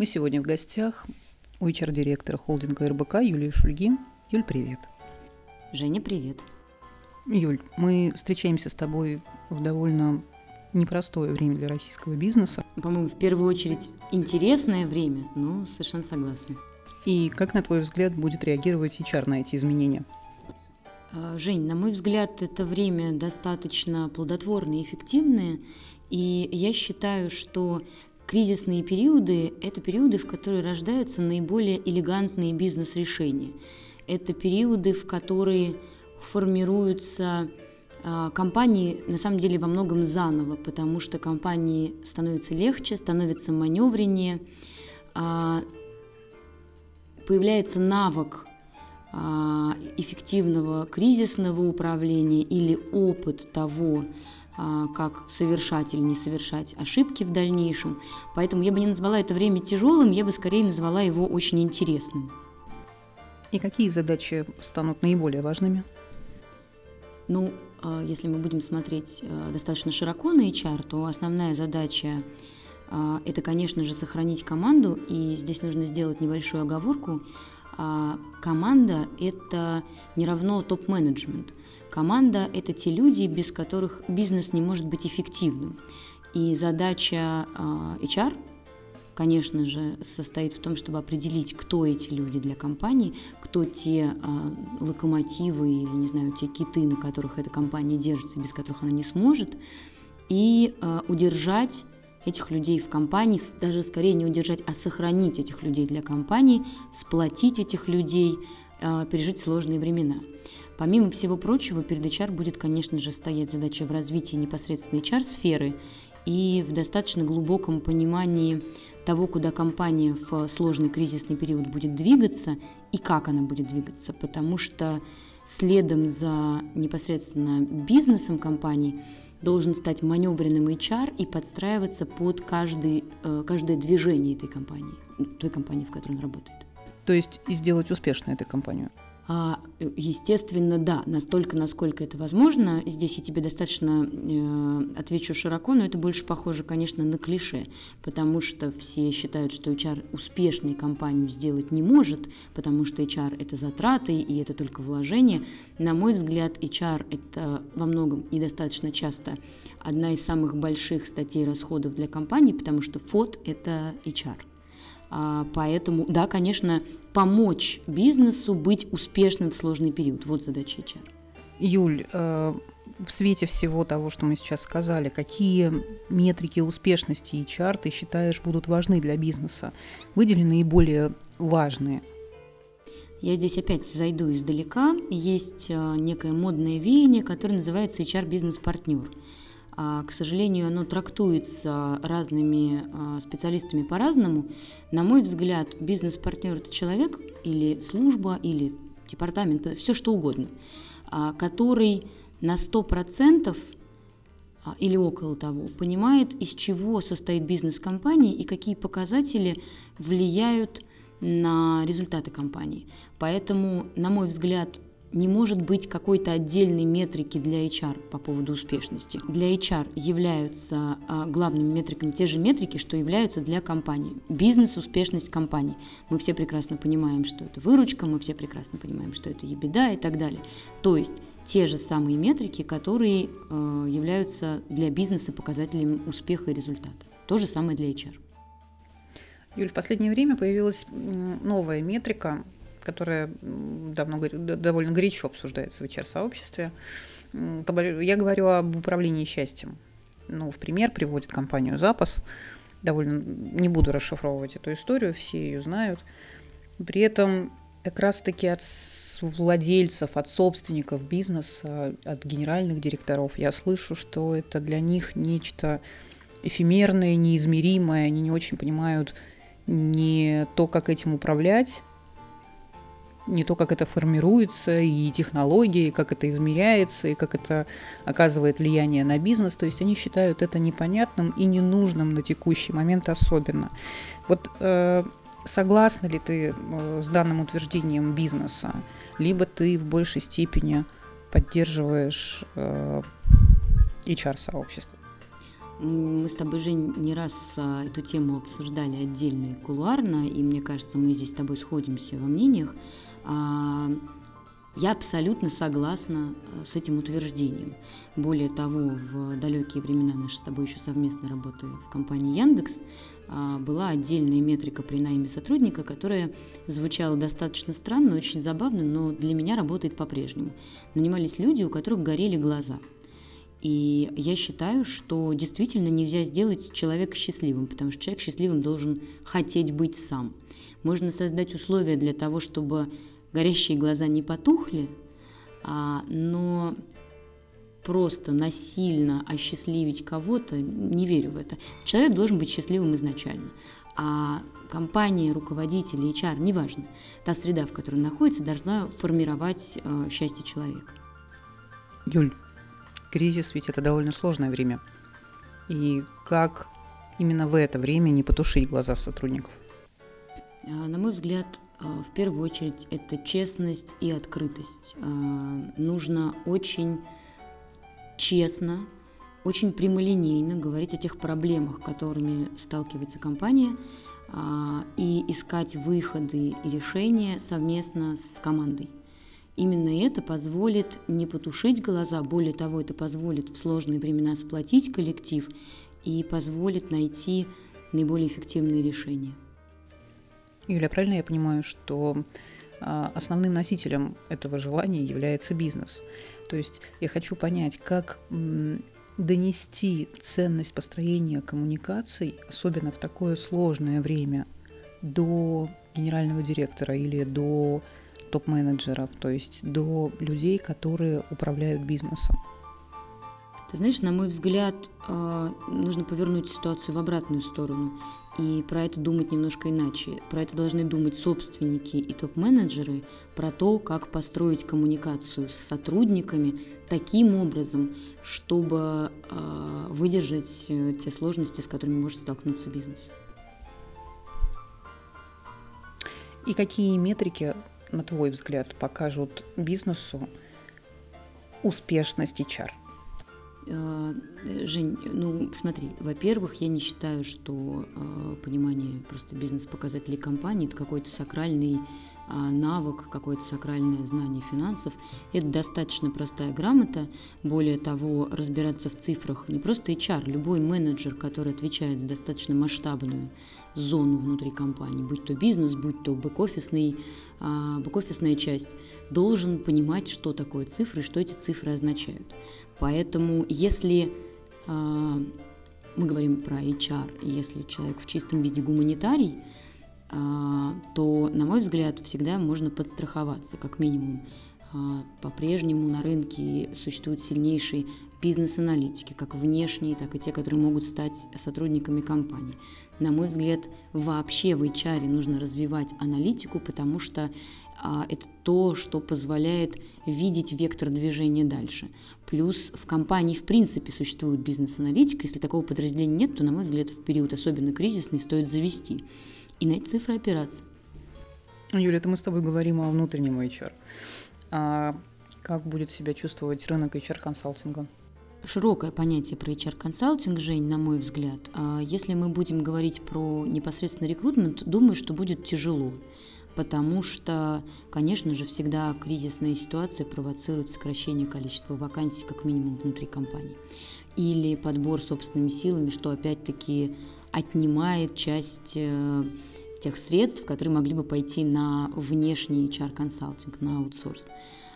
Мы сегодня в гостях у HR-директора холдинга РБК Юлии Шульгин. Юль, привет. Женя, привет. Юль, мы встречаемся с тобой в довольно непростое время для российского бизнеса. По-моему, в первую очередь интересное время, но совершенно согласна. И как, на твой взгляд, будет реагировать HR на эти изменения? А, Жень, на мой взгляд, это время достаточно плодотворное и эффективное, и я считаю, что Кризисные периоды – это периоды, в которые рождаются наиболее элегантные бизнес-решения. Это периоды, в которые формируются а, компании на самом деле во многом заново, потому что компании становятся легче, становятся маневреннее, а, появляется навык а, эффективного кризисного управления или опыт того, как совершать или не совершать ошибки в дальнейшем. Поэтому я бы не назвала это время тяжелым, я бы скорее назвала его очень интересным. И какие задачи станут наиболее важными? Ну, а, если мы будем смотреть а, достаточно широко на HR, то основная задача это, конечно же, сохранить команду, и здесь нужно сделать небольшую оговорку. Команда – это не равно топ-менеджмент. Команда – это те люди, без которых бизнес не может быть эффективным. И задача а, HR, конечно же, состоит в том, чтобы определить, кто эти люди для компании, кто те а, локомотивы или, не знаю, те киты, на которых эта компания держится, без которых она не сможет, и а, удержать этих людей в компании, даже скорее не удержать, а сохранить этих людей для компании, сплотить этих людей, пережить сложные времена. Помимо всего прочего, перед HR будет, конечно же, стоять задача в развитии непосредственно HR-сферы и в достаточно глубоком понимании того, куда компания в сложный кризисный период будет двигаться и как она будет двигаться, потому что следом за непосредственно бизнесом компании должен стать маневренным HR и подстраиваться под каждый, э, каждое движение этой компании, той компании, в которой он работает. То есть и сделать успешной эту компанию. А, естественно, да, настолько, насколько это возможно. Здесь я тебе достаточно э, отвечу широко, но это больше похоже, конечно, на клише, потому что все считают, что HR успешной компанию сделать не может, потому что HR это затраты и это только вложение. На мой взгляд, HR это во многом и достаточно часто одна из самых больших статей расходов для компании, потому что ФОД это HR. А, поэтому, да, конечно, помочь бизнесу быть успешным в сложный период. Вот задача HR. Юль, э, в свете всего того, что мы сейчас сказали, какие метрики успешности HR ты считаешь будут важны для бизнеса? Выдели наиболее важные. Я здесь опять зайду издалека. Есть э, некое модное веяние, которое называется HR-бизнес-партнер. А, к сожалению, оно трактуется разными а, специалистами по-разному. На мой взгляд, бизнес-партнер – это человек или служба, или департамент, все что угодно, а, который на 100% или около того понимает, из чего состоит бизнес компании и какие показатели влияют на результаты компании. Поэтому, на мой взгляд, не может быть какой-то отдельной метрики для HR по поводу успешности. Для HR являются а, главными метриками те же метрики, что являются для компании. Бизнес-успешность компании. Мы все прекрасно понимаем, что это выручка, мы все прекрасно понимаем, что это ебеда и так далее. То есть те же самые метрики, которые э, являются для бизнеса показателем успеха и результата. То же самое для HR. Юль, в последнее время появилась новая метрика, которая давно, довольно горячо обсуждается в HR-сообществе. Я говорю об управлении счастьем. Ну, в пример приводит компанию «Запас». Довольно не буду расшифровывать эту историю, все ее знают. При этом как раз-таки от владельцев, от собственников бизнеса, от генеральных директоров я слышу, что это для них нечто эфемерное, неизмеримое, они не очень понимают не то, как этим управлять, не то, как это формируется, и технологии, как это измеряется, и как это оказывает влияние на бизнес. То есть они считают это непонятным и ненужным на текущий момент особенно. Вот э, согласна ли ты э, с данным утверждением бизнеса, либо ты в большей степени поддерживаешь э, HR-сообщество? Мы с тобой, Жень, не раз а, эту тему обсуждали отдельно и кулуарно, и мне кажется, мы здесь с тобой сходимся во мнениях. А, я абсолютно согласна а, с этим утверждением. Более того, в далекие времена нашей с тобой еще совместной работы в компании Яндекс была отдельная метрика при найме сотрудника, которая звучала достаточно странно, очень забавно, но для меня работает по-прежнему. Нанимались люди, у которых горели глаза – и я считаю, что действительно нельзя сделать человека счастливым, потому что человек счастливым должен хотеть быть сам. Можно создать условия для того, чтобы горящие глаза не потухли, а, но просто насильно осчастливить кого-то, не верю в это. Человек должен быть счастливым изначально. А компания, руководители, HR, неважно, та среда, в которой он находится, должна формировать э, счастье человека. Юль, Кризис ведь это довольно сложное время. И как именно в это время не потушить глаза сотрудников? А, на мой взгляд, а, в первую очередь это честность и открытость. А, нужно очень честно, очень прямолинейно говорить о тех проблемах, которыми сталкивается компания, и искать выходы и решения совместно с командой. Именно это позволит не потушить глаза, более того, это позволит в сложные времена сплотить коллектив и позволит найти наиболее эффективные решения. Юля, правильно я понимаю, что а, основным носителем этого желания является бизнес? То есть я хочу понять, как донести ценность построения коммуникаций, особенно в такое сложное время, до генерального директора или до топ-менеджеров, то есть до людей, которые управляют бизнесом. Ты знаешь, на мой взгляд, а, нужно повернуть ситуацию в обратную сторону и про это думать немножко иначе. Про это должны думать собственники и топ-менеджеры, про то, как построить коммуникацию с сотрудниками таким образом, чтобы а, выдержать э, те сложности, с которыми может столкнуться бизнес. И какие метрики на твой взгляд, покажут бизнесу успешность HR? А, Жень, ну смотри, во-первых, я не считаю, что э, понимание просто бизнес-показателей компании это какой-то сакральный навык, какое-то сакральное знание финансов. Это достаточно простая грамота. Более того, разбираться в цифрах не просто HR, любой менеджер, который отвечает за достаточно масштабную зону внутри компании, будь то бизнес, будь то бэк-офисный, а, бэк-офисная часть, должен понимать, что такое цифры что эти цифры означают. Поэтому если а, мы говорим про HR, если человек в чистом виде гуманитарий, а, то, на мой взгляд, всегда можно подстраховаться, как минимум. А, по-прежнему на рынке существуют сильнейшие бизнес-аналитики, как внешние, так и те, которые могут стать сотрудниками компании. На мой взгляд, вообще в HR нужно развивать аналитику, потому что а, это то, что позволяет видеть вектор движения дальше. Плюс в компании в принципе существует бизнес-аналитика. Если такого подразделения нет, то, на мой взгляд, в период особенно кризисный стоит завести и на эти цифры опираться. Юля, это мы с тобой говорим о внутреннем HR. А как будет себя чувствовать рынок HR-консалтинга? Широкое понятие про HR-консалтинг, Жень, на мой взгляд. А если мы будем говорить про непосредственно рекрутмент, думаю, что будет тяжело потому что, конечно же, всегда кризисная ситуация провоцирует сокращение количества вакансий, как минимум, внутри компании. Или подбор собственными силами, что опять-таки отнимает часть э, тех средств, которые могли бы пойти на внешний HR-консалтинг, на аутсорс.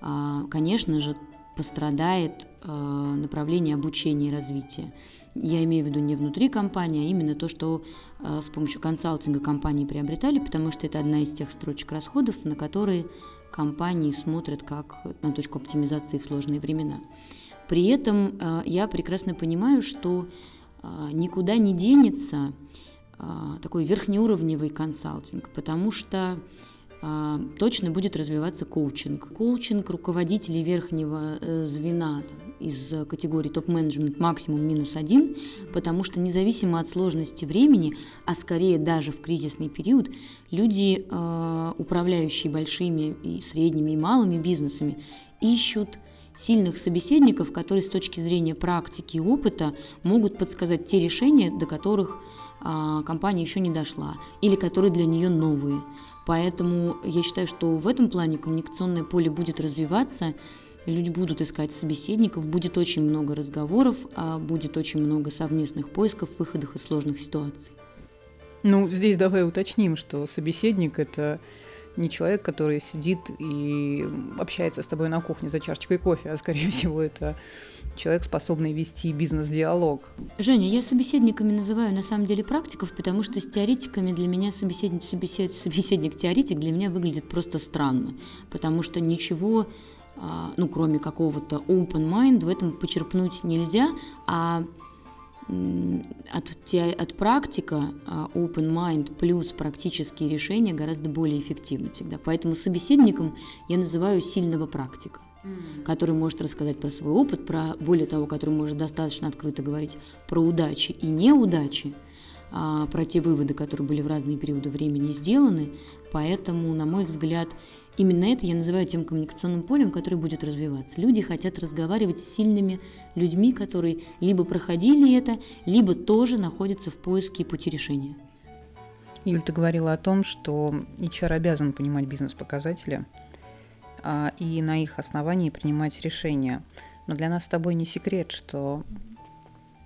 А, конечно же, пострадает э, направление обучения и развития. Я имею в виду не внутри компании, а именно то, что э, с помощью консалтинга компании приобретали, потому что это одна из тех строчек расходов, на которые компании смотрят как на точку оптимизации в сложные времена. При этом я прекрасно понимаю, что а, никуда не денется а, такой верхнеуровневый консалтинг, потому что а, точно будет развиваться коучинг. Коучинг руководителей верхнего э, звена из категории топ-менеджмент максимум минус один, потому что независимо от сложности времени, а скорее даже в кризисный период, люди, управляющие большими и средними и малыми бизнесами, ищут сильных собеседников, которые с точки зрения практики и опыта могут подсказать те решения, до которых а, компания еще не дошла, или которые для нее новые. Поэтому я считаю, что в этом плане коммуникационное поле будет развиваться, люди будут искать собеседников, будет очень много разговоров, а будет очень много совместных поисков, выходов из сложных ситуаций. Ну, здесь давай уточним, что собеседник – это не человек, который сидит и общается с тобой на кухне за чашечкой кофе, а скорее всего это человек, способный вести бизнес-диалог. Женя, я собеседниками называю на самом деле практиков, потому что с теоретиками для меня собеседник, собесед, собеседник-теоретик для меня выглядит просто странно, потому что ничего а, ну, кроме какого-то open mind, в этом почерпнуть нельзя, а от, от практика а, open mind плюс практические решения гораздо более эффективны всегда. Поэтому собеседником я называю сильного практика, который может рассказать про свой опыт, про более того, который может достаточно открыто говорить про удачи и неудачи, а, про те выводы, которые были в разные периоды времени сделаны. Поэтому, на мой взгляд, Именно это я называю тем коммуникационным полем, который будет развиваться. Люди хотят разговаривать с сильными людьми, которые либо проходили это, либо тоже находятся в поиске пути решения. Юль, ты говорила о том, что HR обязан понимать бизнес-показатели а, и на их основании принимать решения. Но для нас с тобой не секрет, что,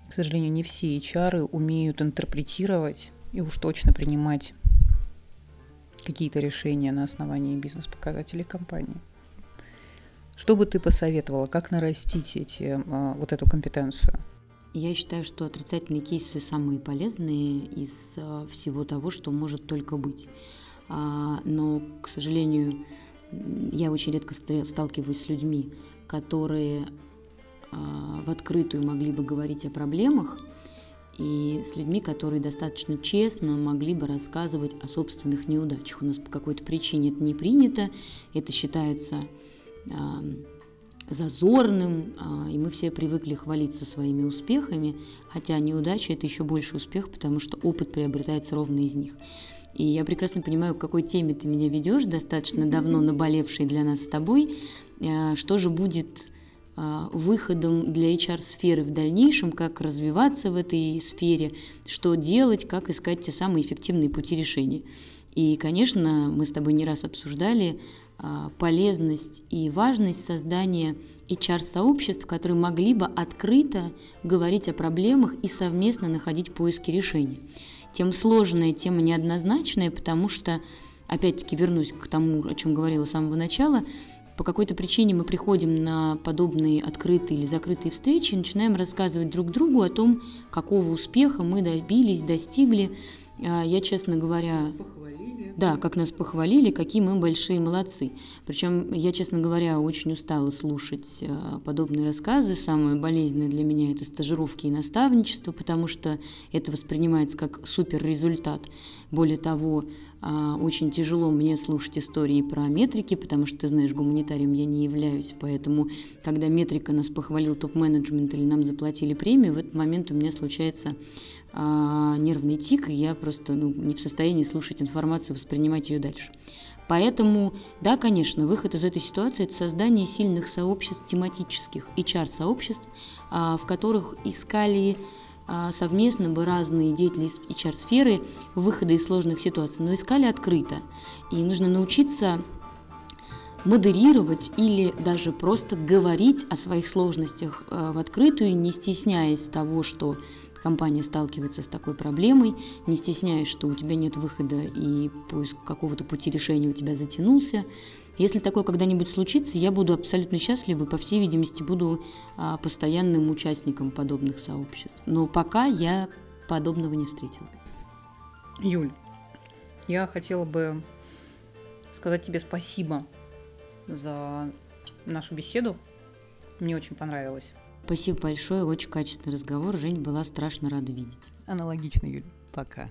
к сожалению, не все HR умеют интерпретировать и уж точно принимать какие-то решения на основании бизнес-показателей компании. Что бы ты посоветовала, как нарастить эти, а, вот эту компетенцию? Я считаю, что отрицательные кейсы самые полезные из а, всего того, что может только быть. А, но, к сожалению, я очень редко сталкиваюсь с людьми, которые в открытую могли бы говорить о проблемах, и с людьми, которые достаточно честно могли бы рассказывать о собственных неудачах. У нас по какой-то причине это не принято, это считается э, зазорным, э, и мы все привыкли хвалиться своими успехами, хотя неудача – это еще больше успех, потому что опыт приобретается ровно из них. И я прекрасно понимаю, к какой теме ты меня ведешь, достаточно давно наболевшей для нас с тобой. Э, что же будет выходом для HR-сферы в дальнейшем, как развиваться в этой сфере, что делать, как искать те самые эффективные пути решения. И, конечно, мы с тобой не раз обсуждали а, полезность и важность создания HR-сообществ, которые могли бы открыто говорить о проблемах и совместно находить поиски решений. Тем сложная, тема неоднозначная, потому что, опять-таки, вернусь к тому, о чем говорила с самого начала – по какой-то причине мы приходим на подобные открытые или закрытые встречи и начинаем рассказывать друг другу о том, какого успеха мы добились, достигли. А, я, честно говоря, да, как нас похвалили, какие мы большие молодцы. Причем я, честно говоря, очень устала слушать а, подобные рассказы. Самое болезненное для меня это стажировки и наставничество, потому что это воспринимается как супер результат. Более того, а, очень тяжело мне слушать истории про метрики, потому что, ты знаешь, гуманитарием я не являюсь, поэтому, когда метрика нас похвалил топ-менеджмент или нам заплатили премию, в этот момент у меня случается а, нервный тик, и я просто ну, не в состоянии слушать информацию, воспринимать ее дальше. Поэтому, да, конечно, выход из этой ситуации – это создание сильных сообществ, тематических HR-сообществ, а, в которых искали а, совместно бы разные деятели из HR-сферы выхода из сложных ситуаций, но искали открыто. И нужно научиться модерировать или даже просто говорить о своих сложностях э, в открытую, не стесняясь того, что компания сталкивается с такой проблемой, не стесняясь, что у тебя нет выхода и поиск какого-то пути решения у тебя затянулся, если такое когда-нибудь случится, я буду абсолютно счастлива и, по всей видимости, буду а, постоянным участником подобных сообществ. Но пока я подобного не встретила. Юль, я хотела бы сказать тебе спасибо за нашу беседу. Мне очень понравилось. Спасибо большое, очень качественный разговор. Жень была страшно рада видеть. Аналогично, Юль. Пока.